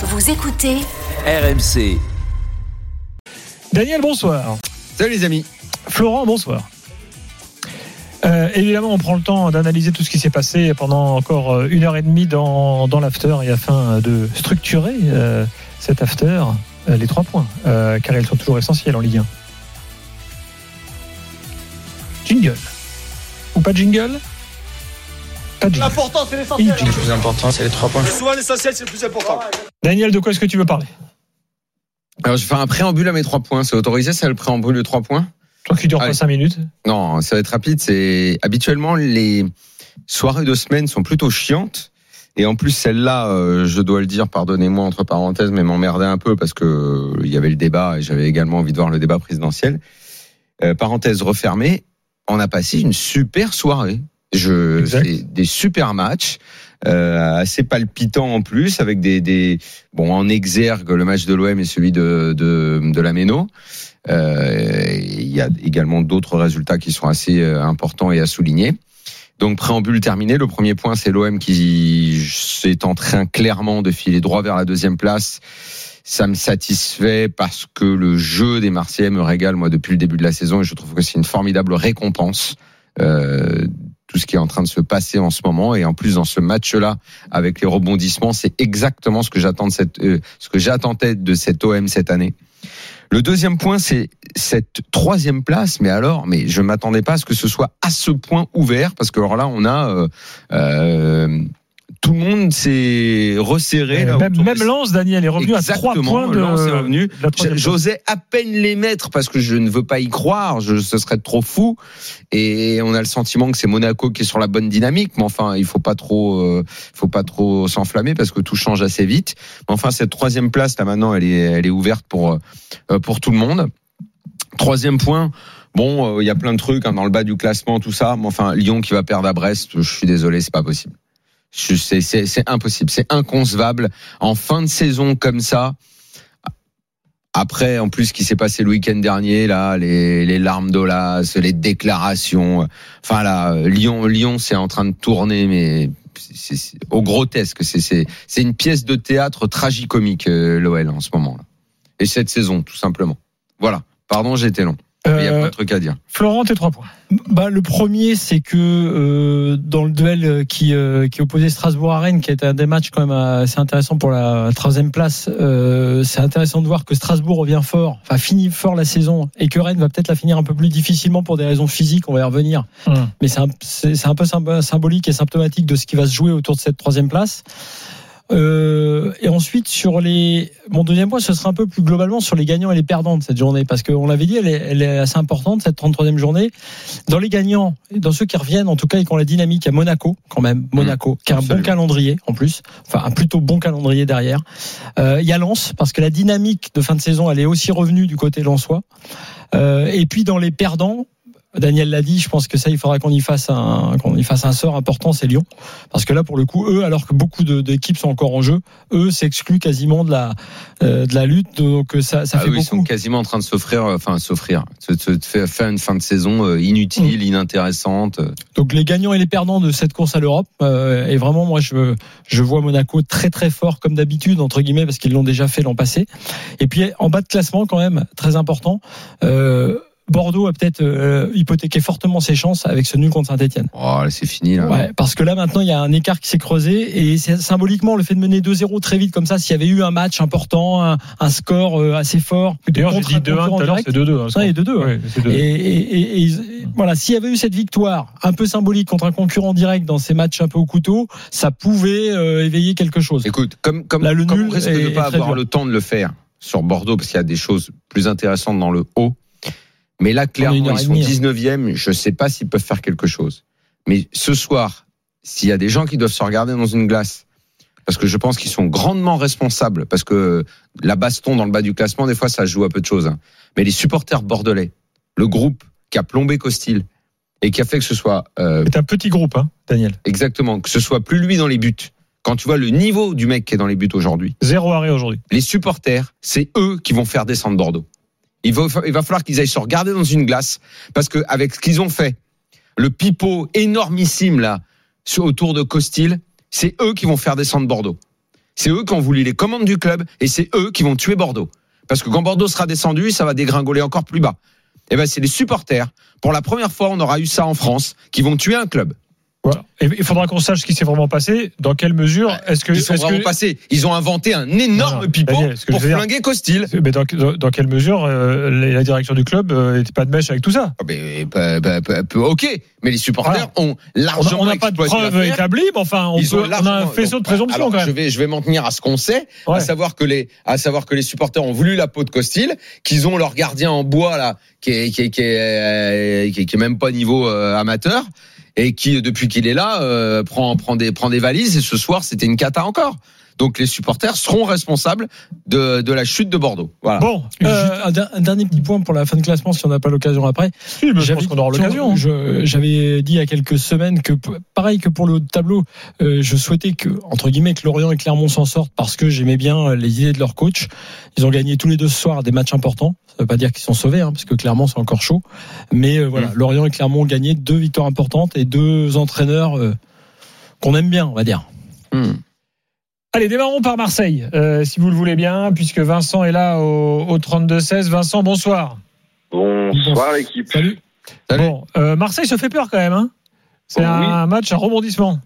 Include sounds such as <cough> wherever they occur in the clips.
Vous écoutez RMC. Daniel, bonsoir. Salut les amis. Florent, bonsoir. Euh, évidemment, on prend le temps d'analyser tout ce qui s'est passé pendant encore euh, une heure et demie dans, dans l'after et afin de structurer euh, cet after, euh, les trois points, euh, car ils sont toujours essentiels en Ligue 1. Jingle. Ou pas de jingle? Pas de jingle. L'important, c'est l'essentiel. Le plus important, c'est les trois points. Souvent, l'essentiel, c'est le plus important. Daniel, de quoi est-ce que tu veux parler? Alors je vais faire un préambule à mes trois points. C'est autorisé ça le préambule de trois points? Toi qui dure pas. 5 minutes. Non, ça va être rapide. C'est habituellement les soirées de semaine sont plutôt chiantes. Et en plus, celle-là, euh, je dois le dire, pardonnez-moi entre parenthèses, mais m'emmerdait un peu parce que euh, il y avait le débat et j'avais également envie de voir le débat présidentiel. Euh, parenthèse refermée, on a passé une super soirée. Je, des super matchs, assez palpitants en plus, avec des, des bon en exergue le match de l'OM et celui de de, de la Méno. Euh, Il y a également d'autres résultats qui sont assez euh, importants et à souligner. Donc préambule terminé. Le premier point, c'est l'OM qui est en train clairement de filer droit vers la deuxième place. Ça me satisfait parce que le jeu des Marseillais me régale moi depuis le début de la saison et je trouve que c'est une formidable récompense. Euh, tout ce qui est en train de se passer en ce moment et en plus dans ce match-là avec les rebondissements, c'est exactement ce que j'attends de cette, euh, ce que j'attendais de cette OM cette année. Le deuxième point, c'est cette troisième place. Mais alors, mais je m'attendais pas à ce que ce soit à ce point ouvert, parce que alors là, on a euh, euh, tout le monde s'est resserré. là, Euh, même même Daniel, est revenu à 3 Exactement, points de, est revenu. J'osais à peine les mettre parce que je ne veux pas y croire, je, ce serait trop fou. Et on a le sentiment que c'est Monaco qui est sur la bonne dynamique, mais enfin, il faut pas trop, euh, faut pas trop s'enflammer parce que tout change assez vite. Mais enfin, cette troisième place là maintenant, elle est, elle est ouverte pour euh, pour tout le monde. Troisième point. Bon, euh, il y a plein de trucs hein, dans le bas du classement, tout ça. Mais enfin, Lyon qui va perdre à Brest, je suis désolé, c'est pas possible. C'est impossible, c'est inconcevable. En fin de saison comme ça, après, en plus, ce qui s'est passé le week-end dernier, là, les, les larmes d'Olas, les déclarations. Enfin, là, Lyon, Lyon, c'est en train de tourner, mais c'est au grotesque. C'est une pièce de théâtre tragicomique, euh, l'OL en ce moment. là. Et cette saison, tout simplement. Voilà. Pardon, été long. Il y a Euh, plein de trucs à dire. Florent, tes trois points. Bah, le premier, c'est que euh, dans le duel qui, euh, qui opposait Strasbourg à Rennes, qui était un des matchs quand même assez intéressant pour la troisième place, euh, c'est intéressant de voir que Strasbourg revient fort, enfin finit fort la saison, et que Rennes va peut-être la finir un peu plus difficilement pour des raisons physiques, on va y revenir. Hum. Mais c'est un, c'est c'est un peu symb- symbolique et symptomatique de ce qui va se jouer autour de cette troisième place. Euh, et ensuite sur les, mon deuxième point, ce sera un peu plus globalement sur les gagnants et les perdants de cette journée, parce qu'on l'avait dit, elle est, elle est assez importante cette 33e journée. Dans les gagnants, dans ceux qui reviennent, en tout cas, et qui ont la dynamique, il y a Monaco quand même, Monaco, qui a un bon calendrier en plus, enfin un plutôt bon calendrier derrière. Euh, il y a Lens parce que la dynamique de fin de saison, elle est aussi revenue du côté lensois. Euh, et puis dans les perdants. Daniel l'a dit, je pense que ça, il faudra qu'on y fasse un, qu'on y fasse un sort important, c'est Lyon. Parce que là, pour le coup, eux, alors que beaucoup d'équipes sont encore en jeu, eux s'excluent quasiment de la, euh, de la lutte. Donc ça, ça Ah fait oui, ils sont beaucoup. quasiment en train de s'offrir, euh, enfin s'offrir, faire une fin de saison euh, inutile, inintéressante. Donc les gagnants et les perdants de cette course à l'Europe. Euh, et vraiment, moi, je, je vois Monaco très très fort comme d'habitude entre guillemets parce qu'ils l'ont déjà fait l'an passé. Et puis en bas de classement quand même très important. Euh, Bordeaux a peut-être euh, hypothéqué fortement ses chances avec ce nul contre Saint-Etienne. Oh, c'est fini là. Ouais, parce que là maintenant il y a un écart qui s'est creusé et symboliquement le fait de mener 2-0 très vite comme ça, s'il y avait eu un match important, un, un score euh, assez fort. D'ailleurs, j'ai dit un 2-1 concurrent tout à l'heure, c'est 2-2. hein, Ça, et 2-2. ouais. Ouais, c'est 2-2. Et, et- et- et- voilà, s'il y avait eu cette victoire un peu symbolique contre un concurrent direct dans ces matchs un peu au couteau, ça pouvait euh, éveiller quelque chose. Écoute, comme, comme, Là, le comme nul on risque est- de ne pas avoir dur. le temps de le faire sur Bordeaux, parce qu'il y a des choses plus intéressantes dans le haut. Mais là, clairement, ils sont demie, hein. 19e. Je ne sais pas s'ils peuvent faire quelque chose. Mais ce soir, s'il y a des gens qui doivent se regarder dans une glace, parce que je pense qu'ils sont grandement responsables, parce que la baston dans le bas du classement, des fois, ça joue à peu de choses. hein. Mais les supporters bordelais, le groupe qui a plombé Costil et qui a fait que ce soit euh, C'est un petit groupe, hein, Daniel. exactement, que ce soit plus lui dans les buts. Quand tu vois le niveau du mec qui est dans les buts aujourd'hui, Zéro arrêt aujourd'hui. les supporters, c'est eux qui vont faire descendre Bordeaux. Il va, falloir qu'ils aillent se regarder dans une glace parce que avec ce qu'ils ont fait, le pipeau énormissime là autour de Costil, c'est eux qui vont faire descendre Bordeaux. C'est eux qui ont voulu les commandes du club et c'est eux qui vont tuer Bordeaux. Parce que quand Bordeaux sera descendu, ça va dégringoler encore plus bas. Et ben c'est les supporters. Pour la première fois, on aura eu ça en France, qui vont tuer un club. Voilà. Et il faudra qu'on sache ce qui s'est vraiment passé. Dans quelle mesure est-ce que Ils sont vraiment que- passés. Ils ont inventé un énorme pipeau pour dire- flinguer Costil. mais dans, quelle mesure euh, la direction du club n'était pas de mèche avec tout ça Ah, mais, bah, bah, bah, bah, ok, mais les supporters ont On largement on n'a pas de preuves établies, mais enfin, on, Ils peut- ont on a un faisceau de présomption alors, quand Je même. vais, je vais m'en tenir à ce qu'on sait, Ouais. à savoir que les, à savoir que les supporters ont voulu la peau de Costil, qu'ils ont leur gardien en bois là, qui est, qui est, qui est, euh, qui est- qui est même pas niveau euh, amateur, et qui depuis qu'il est là euh, prend, prend des, prend des valises. Et ce soir, c'était une cata encore. Donc les supporters seront responsables de, de la chute de Bordeaux. Voilà. Bon, euh, un, der- un dernier petit point pour la fin de classement, si on n'a pas l'occasion après. si, mais je J'avais pense qu'on aura dit- l'occasion. J'avais dit il y a quelques semaines que, pareil que pour le haut de tableau, euh, je souhaitais que, entre guillemets, que Lorient et Clermont s'en sortent parce que j'aimais bien euh, les idées de leur coach. Ils ont gagné tous les deux ce soir des matchs importants. Ça veut pas dire qu'ils sont sauvés, hein, parce que Clermont c'est encore chaud. Mais euh, voilà, Mm. Lorient et Clermont ont gagné deux victoires importantes et deux entraîneurs euh, qu'on aime bien, on va dire. Hmm. Allez, démarrons par Marseille, euh, si vous le voulez bien, puisque Vincent est là au, au 32-16. Vincent, bonsoir. Bonsoir l'équipe. Salut. Salut. Bon, euh, Marseille se fait peur quand même. Hein C'est Oui. un match, un rebondissement.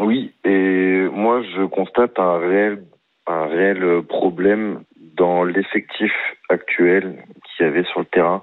Oui, et moi je constate un réel, un réel problème dans l'effectif actuel qu'il y avait sur le terrain.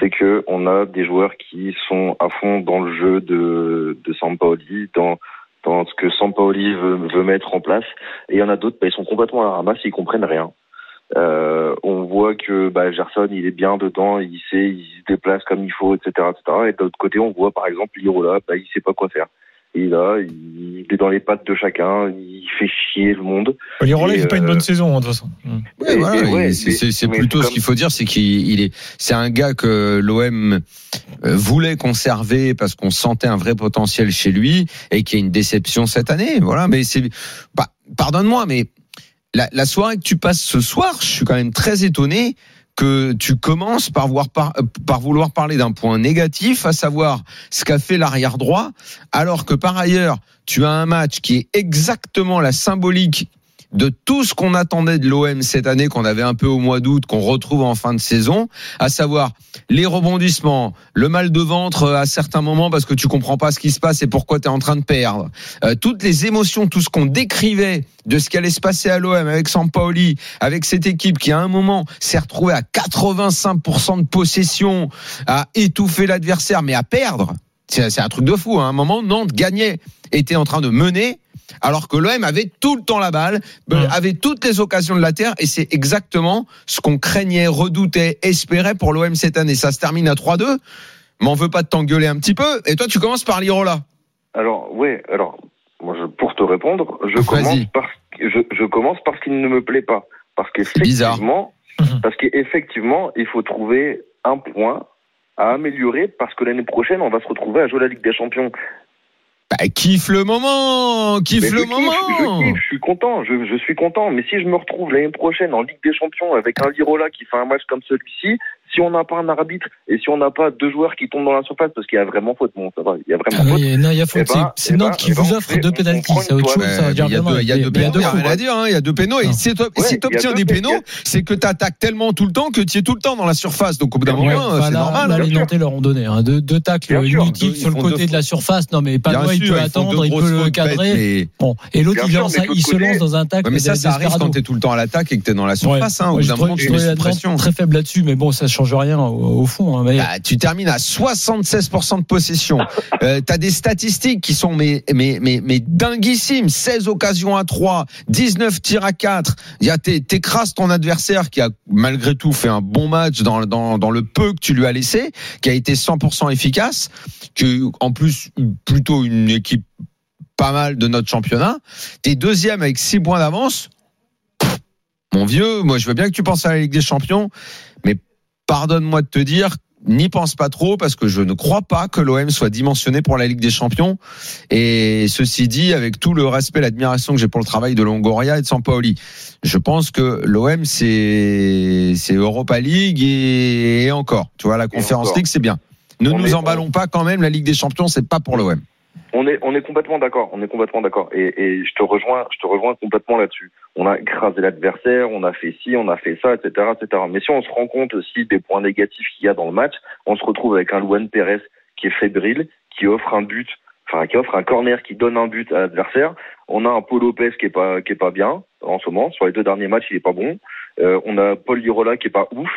C'est que on a des joueurs qui sont à fond dans le jeu de, de Sampaoli, dans, dans ce que Sampaoli veut, veut mettre en place. Et il y en a d'autres, bah, ils sont complètement à la ramasse, ils comprennent rien. Euh, on voit que bah, Gerson, il est bien dedans, il sait, il se déplace comme il faut, etc., etc. Et de l'autre côté, on voit par exemple Lirola, bah, il sait pas quoi faire. Il est là, il est dans les pattes de chacun, il fait chier le monde. Il Et, fait pas une euh, bonne saison, hein, de toute façon. Ouais, voilà, ouais, c'est- c'est c'est plutôt c'est ce qu'il faut dire, c'est qu'il il est, c'est un gars que l'OM euh, voulait conserver parce qu'on sentait un vrai potentiel chez lui et qui est une déception cette année. Voilà, mais c'est, bah, pardonne-moi, mais la, la soirée que tu passes ce soir, je suis quand même très étonné que tu commences par, voir par, par vouloir parler d'un point négatif, à savoir ce qu'a fait l'arrière droit, alors que par ailleurs, tu as un match qui est exactement la symbolique de tout ce qu'on attendait de l'OM cette année, qu'on avait un peu au mois d'août, qu'on retrouve en fin de saison, à savoir les rebondissements, le mal de ventre euh, à certains moments parce que tu comprends pas ce qui se passe et pourquoi tu es en train de perdre. Euh, toutes les émotions, tout ce qu'on décrivait de ce qui allait se passer à l'OM avec Sampaoli, avec cette équipe qui à un moment s'est retrouvée à 85% de possession, à étouffer l'adversaire, mais à perdre. C'est un truc de fou. hein. À un moment, Nantes gagnait, était en train de mener, alors que l'OM avait tout le temps la balle, euh, Ouais. avait toutes les occasions de la terre, et c'est exactement ce qu'on craignait, redoutait, espérait pour l'OM cette année. Ça se termine à 3-2. M'en veux pas de t'engueuler un petit peu. Et toi, tu commences par l'Irola. Alors, ouais, alors, moi, je, pour te répondre, je commence par, je, je commence par ce qui ne me plaît pas. Parce qu'effectivement, Mhm. parce qu'effectivement, il faut trouver un point à améliorer parce que l'année prochaine, on va se retrouver à jouer la Ligue des Champions. Bah, kiffe le moment, kiffe Mais le je kiffe, moment. je kiffe, je suis content, je, je suis content. Mais si je me retrouve l'année prochaine en Ligue des Champions avec un Lirola qui fait un match comme celui-ci, si on n'a pas un arbitre et si on n'a pas deux joueurs qui tombent dans la surface, parce qu'il y a vraiment faute, bon, ça va, il y a vraiment Ah faute. oui, non, il y a faute. Eh ben, C'est- eh Nantes ben, qui eh ben, vous offre fait- deux pénaltys. C'est autre chose. il y a deux, il y a mais- deux mais il y a pénaux, il y a deux rien à dire, hein, il y a deux pénaux. Et si t'obtiens deux des pénaux. c'est que t'attaques tellement tout le temps que tu es tout le temps dans la surface. Donc au bout d'un moment, c'est normal. hein. les Nantais leur ont donné hein, deux, tacles inutiles sur le côté de la surface. Non, mais Panois, il peut attendre, il peut le cadrer. Bon, et l'autre, il, se lance dans un tacle. Mais ça, ça arrive quand t'es tout le temps à l'attaque et que t'es dans la surface. Au bout j'ai d'un trouvé, moment, tu Nantes pression. très faible là-dessus, mais bon, ça change rien au, au fond. hein, mais- Bah, tu termines à 76% de possession. <laughs> Euh, T'as des statistiques qui sont mais mais mais mais dinguissimes. 16 occasions à 3, 19 tirs à 4. Il y a t'é- t'écrases ton adversaire qui a malgré tout fait un bon match dans dans dans le peu que tu lui as laissé, qui a été 100% efficace, que en plus plutôt une équipe pas mal de notre championnat. T'es deuxième avec 6 points d'avance. Mon vieux, moi je veux bien que tu penses à la Ligue des Champions, mais pardonne-moi de te dire, n'y pense pas trop parce que je ne crois pas que l'OM soit dimensionné pour la Ligue des Champions. Et ceci dit, avec tout le respect et l'admiration que j'ai pour le travail de Longoria et de Sampaoli, je pense que l'OM c'est c'est Europa League et, et encore. Tu vois, la Conférence encore. League c'est bien. Ne On nous emballons pas quand même. La Ligue des Champions c'est pas pour l'OM. On est, on est complètement d'accord. On est complètement d'accord. Et, et je te rejoins, je te rejoins complètement là-dessus. On a écrasé l'adversaire, on a fait ci, on a fait ça, etc., etc. Mais si on se rend compte aussi des points négatifs qu'il y a dans le match, on se retrouve avec un Luan Pérez qui est fébrile, qui offre un but, enfin qui offre un corner qui donne un but à l'adversaire. On a un Paul Lopez qui est pas, qui est pas bien en ce moment. Sur les deux derniers matchs, il est pas bon. Euh, on a Paul Lirola qui est pas ouf.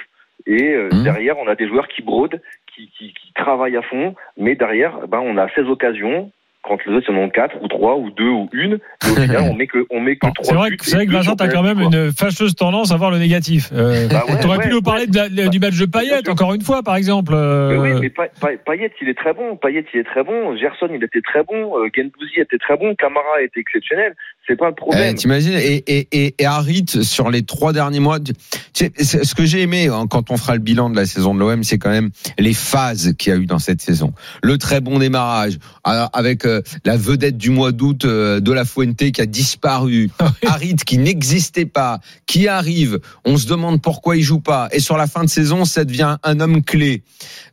Et euh, Mmh. derrière, on a des joueurs qui brodent, qui, qui, qui travaillent à fond. Mais derrière, ben, on a 16 occasions. Quand les autres, ils en ont 4 ou 3 ou 2 ou une. Et au <laughs> final, on met que, on met que 3 C'est vrai, que- c'est vrai que Vincent, t'as quand même une fâcheuse tendance à voir le négatif. Euh, Bah ouais, T'aurais ouais, pu nous parler de la- du match de Bien Payet, encore une fois, par exemple. Mais euh, oui, mais Pa- Pa- Payet, il est très bon. Payet, il est très bon. Gerson, il était très bon. Euh, Gendouzi était très bon. Camara était exceptionnel. C'est pas le problème. Eh, T'imagines et, et, et, et Harit sur les trois derniers mois. tu sais, c'est- ce que j'ai aimé hein, quand on fera le bilan de la saison de l'OM, c'est quand même les phases qu'il y a eu dans cette saison. Le très bon démarrage alors, avec euh, la vedette du mois d'août euh, de la Fuente qui a disparu, <laughs> Harit qui n'existait pas, qui arrive. On se demande pourquoi il joue pas. Et sur la fin de saison, ça devient un homme clé.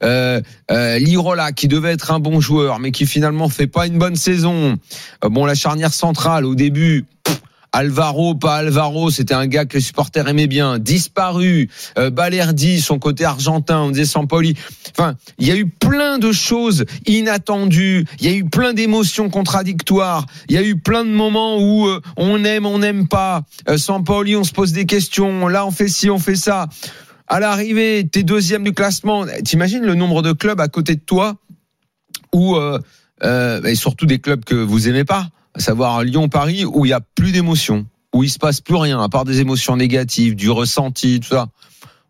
Euh, euh, Lirola qui devait être un bon joueur, mais qui finalement fait pas une bonne saison. Euh, bon, la charnière centrale au début. Alvaro, pas Alvaro, c'était un gars que les supporters aimaient bien, disparu. Euh, Balerdi, son côté argentin, on disait Sampoli. Enfin, il y a eu plein de choses inattendues. Il y a eu plein d'émotions contradictoires. Il y a eu plein de moments où euh, on aime, on n'aime pas. Euh, Sampoli, on se pose des questions. Là, on fait ci, on fait ça. À l'arrivée, t'es deuxième du classement. T'imagines le nombre de clubs à côté de toi euh, euh, et surtout des clubs que vous aimez pas, à savoir Lyon, Paris, où il y a plus d'émotions, où il se passe plus rien à part des émotions négatives, du ressenti, tout ça.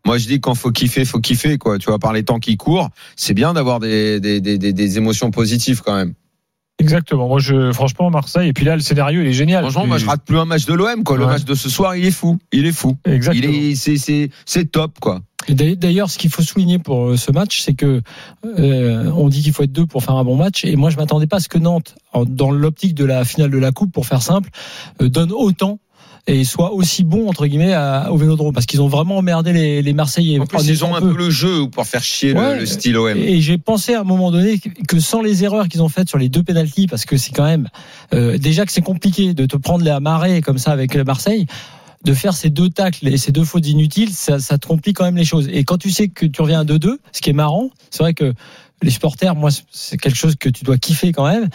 Moi, je dis quand faut kiffer, faut kiffer, quoi. Tu vois, par les temps qui courent, c'est bien d'avoir des, des, des, des, des émotions positives quand même. Exactement. Moi, je, franchement, Marseille. Et puis là, le scénario, il est génial. Franchement, moi, je rate plus un match de l'OM, quoi. Le Ouais. match de ce soir, il est fou. Il est fou. Exactement. Il est, c'est, c'est, c'est top, quoi. Et d'ailleurs- ce qu'il faut souligner pour euh, ce match, c'est que euh, on dit qu'il faut être deux pour faire un bon match. Et moi, je m'attendais pas à ce que Nantes, dans l'optique de la finale de la Coupe, pour faire simple, euh, donne autant et soit aussi bon entre guillemets à- au Vélodrome, parce qu'ils ont vraiment emmerdé les, les Marseillais. En plus, ils ont un peu le jeu pour faire chier le- Ouais. le, style OM. Et j'ai pensé à un moment donné que- que sans les erreurs qu'ils ont faites sur les deux pénalties, parce que c'est quand même euh, déjà que c'est compliqué de te prendre la marée comme ça avec Marseille, de faire ces deux tacles et ces deux fautes inutiles, ça, ça te quand même les choses. Et quand tu sais que tu reviens à 2-2, ce qui est marrant, c'est vrai que les supporters, moi, c'est quelque chose que tu dois kiffer quand même.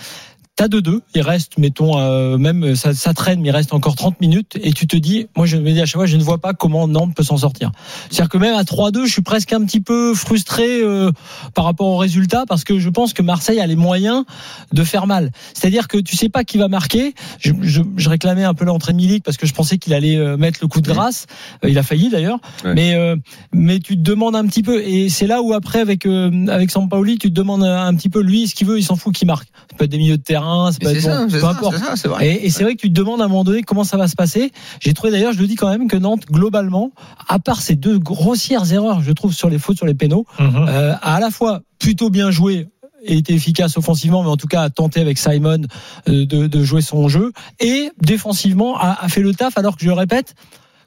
T'as 2-2, il reste, mettons, euh, même ça, ça traîne, mais il reste encore 30 minutes, et tu te dis, moi je me dis à chaque fois, je ne vois pas comment Nantes peut s'en sortir. C'est-à-dire que même à 3-2, je suis presque un petit peu frustré euh, par rapport au résultat, parce que je pense que Marseille a les moyens de faire mal. C'est-à-dire que tu sais pas qui va marquer. Je, je, je réclamais un peu l'entrée de Milik parce que je pensais qu'il allait euh, mettre le coup de grâce. Il a failli d'ailleurs, Ouais. mais euh, mais tu te demandes un petit peu, et c'est là où après avec avec Sampaoli, tu te demandes un petit peu lui ce qu'il veut, il s'en fout qui marque. Ça peut être des milieux de terrain, ça peut Mais être C'est bon, ça, c'est peu ça, importe. c'est ça, c'est vrai. Et, et c'est vrai que tu te demandes à un moment donné comment ça va se passer. J'ai trouvé d'ailleurs, je le dis quand même, que Nantes, globalement, à part ces deux grossières erreurs, je trouve, sur les fautes sur les pénaux, Mhm. euh, a à la fois plutôt bien joué et été efficace offensivement, mais en tout cas a tenté avec Simon euh, de, de jouer son jeu, et défensivement a, a fait le taf, alors que je le répète,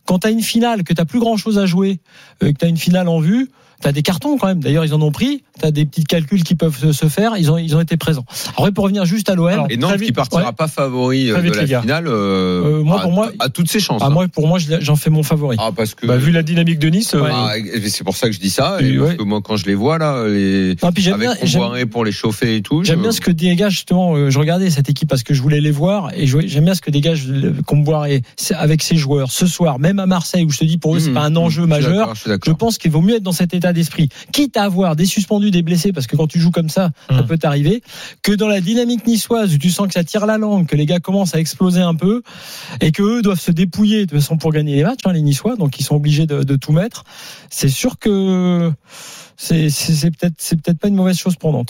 quand tu as une finale, que tu plus grand chose à jouer, euh, que tu as une finale en vue, tu as des cartons quand même. D'ailleurs, ils en ont pris. Tu as des petits calculs qui peuvent se, faire. Ils ont, ils ont été présents. Après, pour revenir juste à l'OM. Et Nantes qui partira ouais. pas favori euh, de la finale, euh, Euh, moi, a, pour moi- a toutes ses chances. Ah, hein. moi, pour moi, j'en fais mon favori. Ah, parce que Bah, vu la dynamique de Nice, euh, Ouais. Ah, c'est pour ça que je dis ça. Et Et parce ouais. que moi, quand je les vois là, les... Puis j'aime avec bien, pour les chauffer et tout. J'aime je- bien ce que dégage justement. euh, je regardais cette équipe parce que je voulais les voir et j'aime bien ce que dégage Comboiré avec ses joueurs ce soir, même à Marseille où je te dis pour eux c'est Mmh, pas un mmh, enjeu majeur. Je Je pense qu'il vaut mieux être dans cet état d'esprit, quitte à avoir des suspendus, des blessés, parce que quand tu joues comme ça, ça Mm. peut t'arriver, que dans la dynamique niçoise où tu sens que ça tire la langue, que les gars commencent à exploser un peu, et que eux doivent se dépouiller de toute façon pour gagner les matchs, hein, les Niçois, donc ils sont obligés de, de tout mettre. C'est sûr que c'est peut-être c'est peut-être pas une mauvaise chose pour Nantes.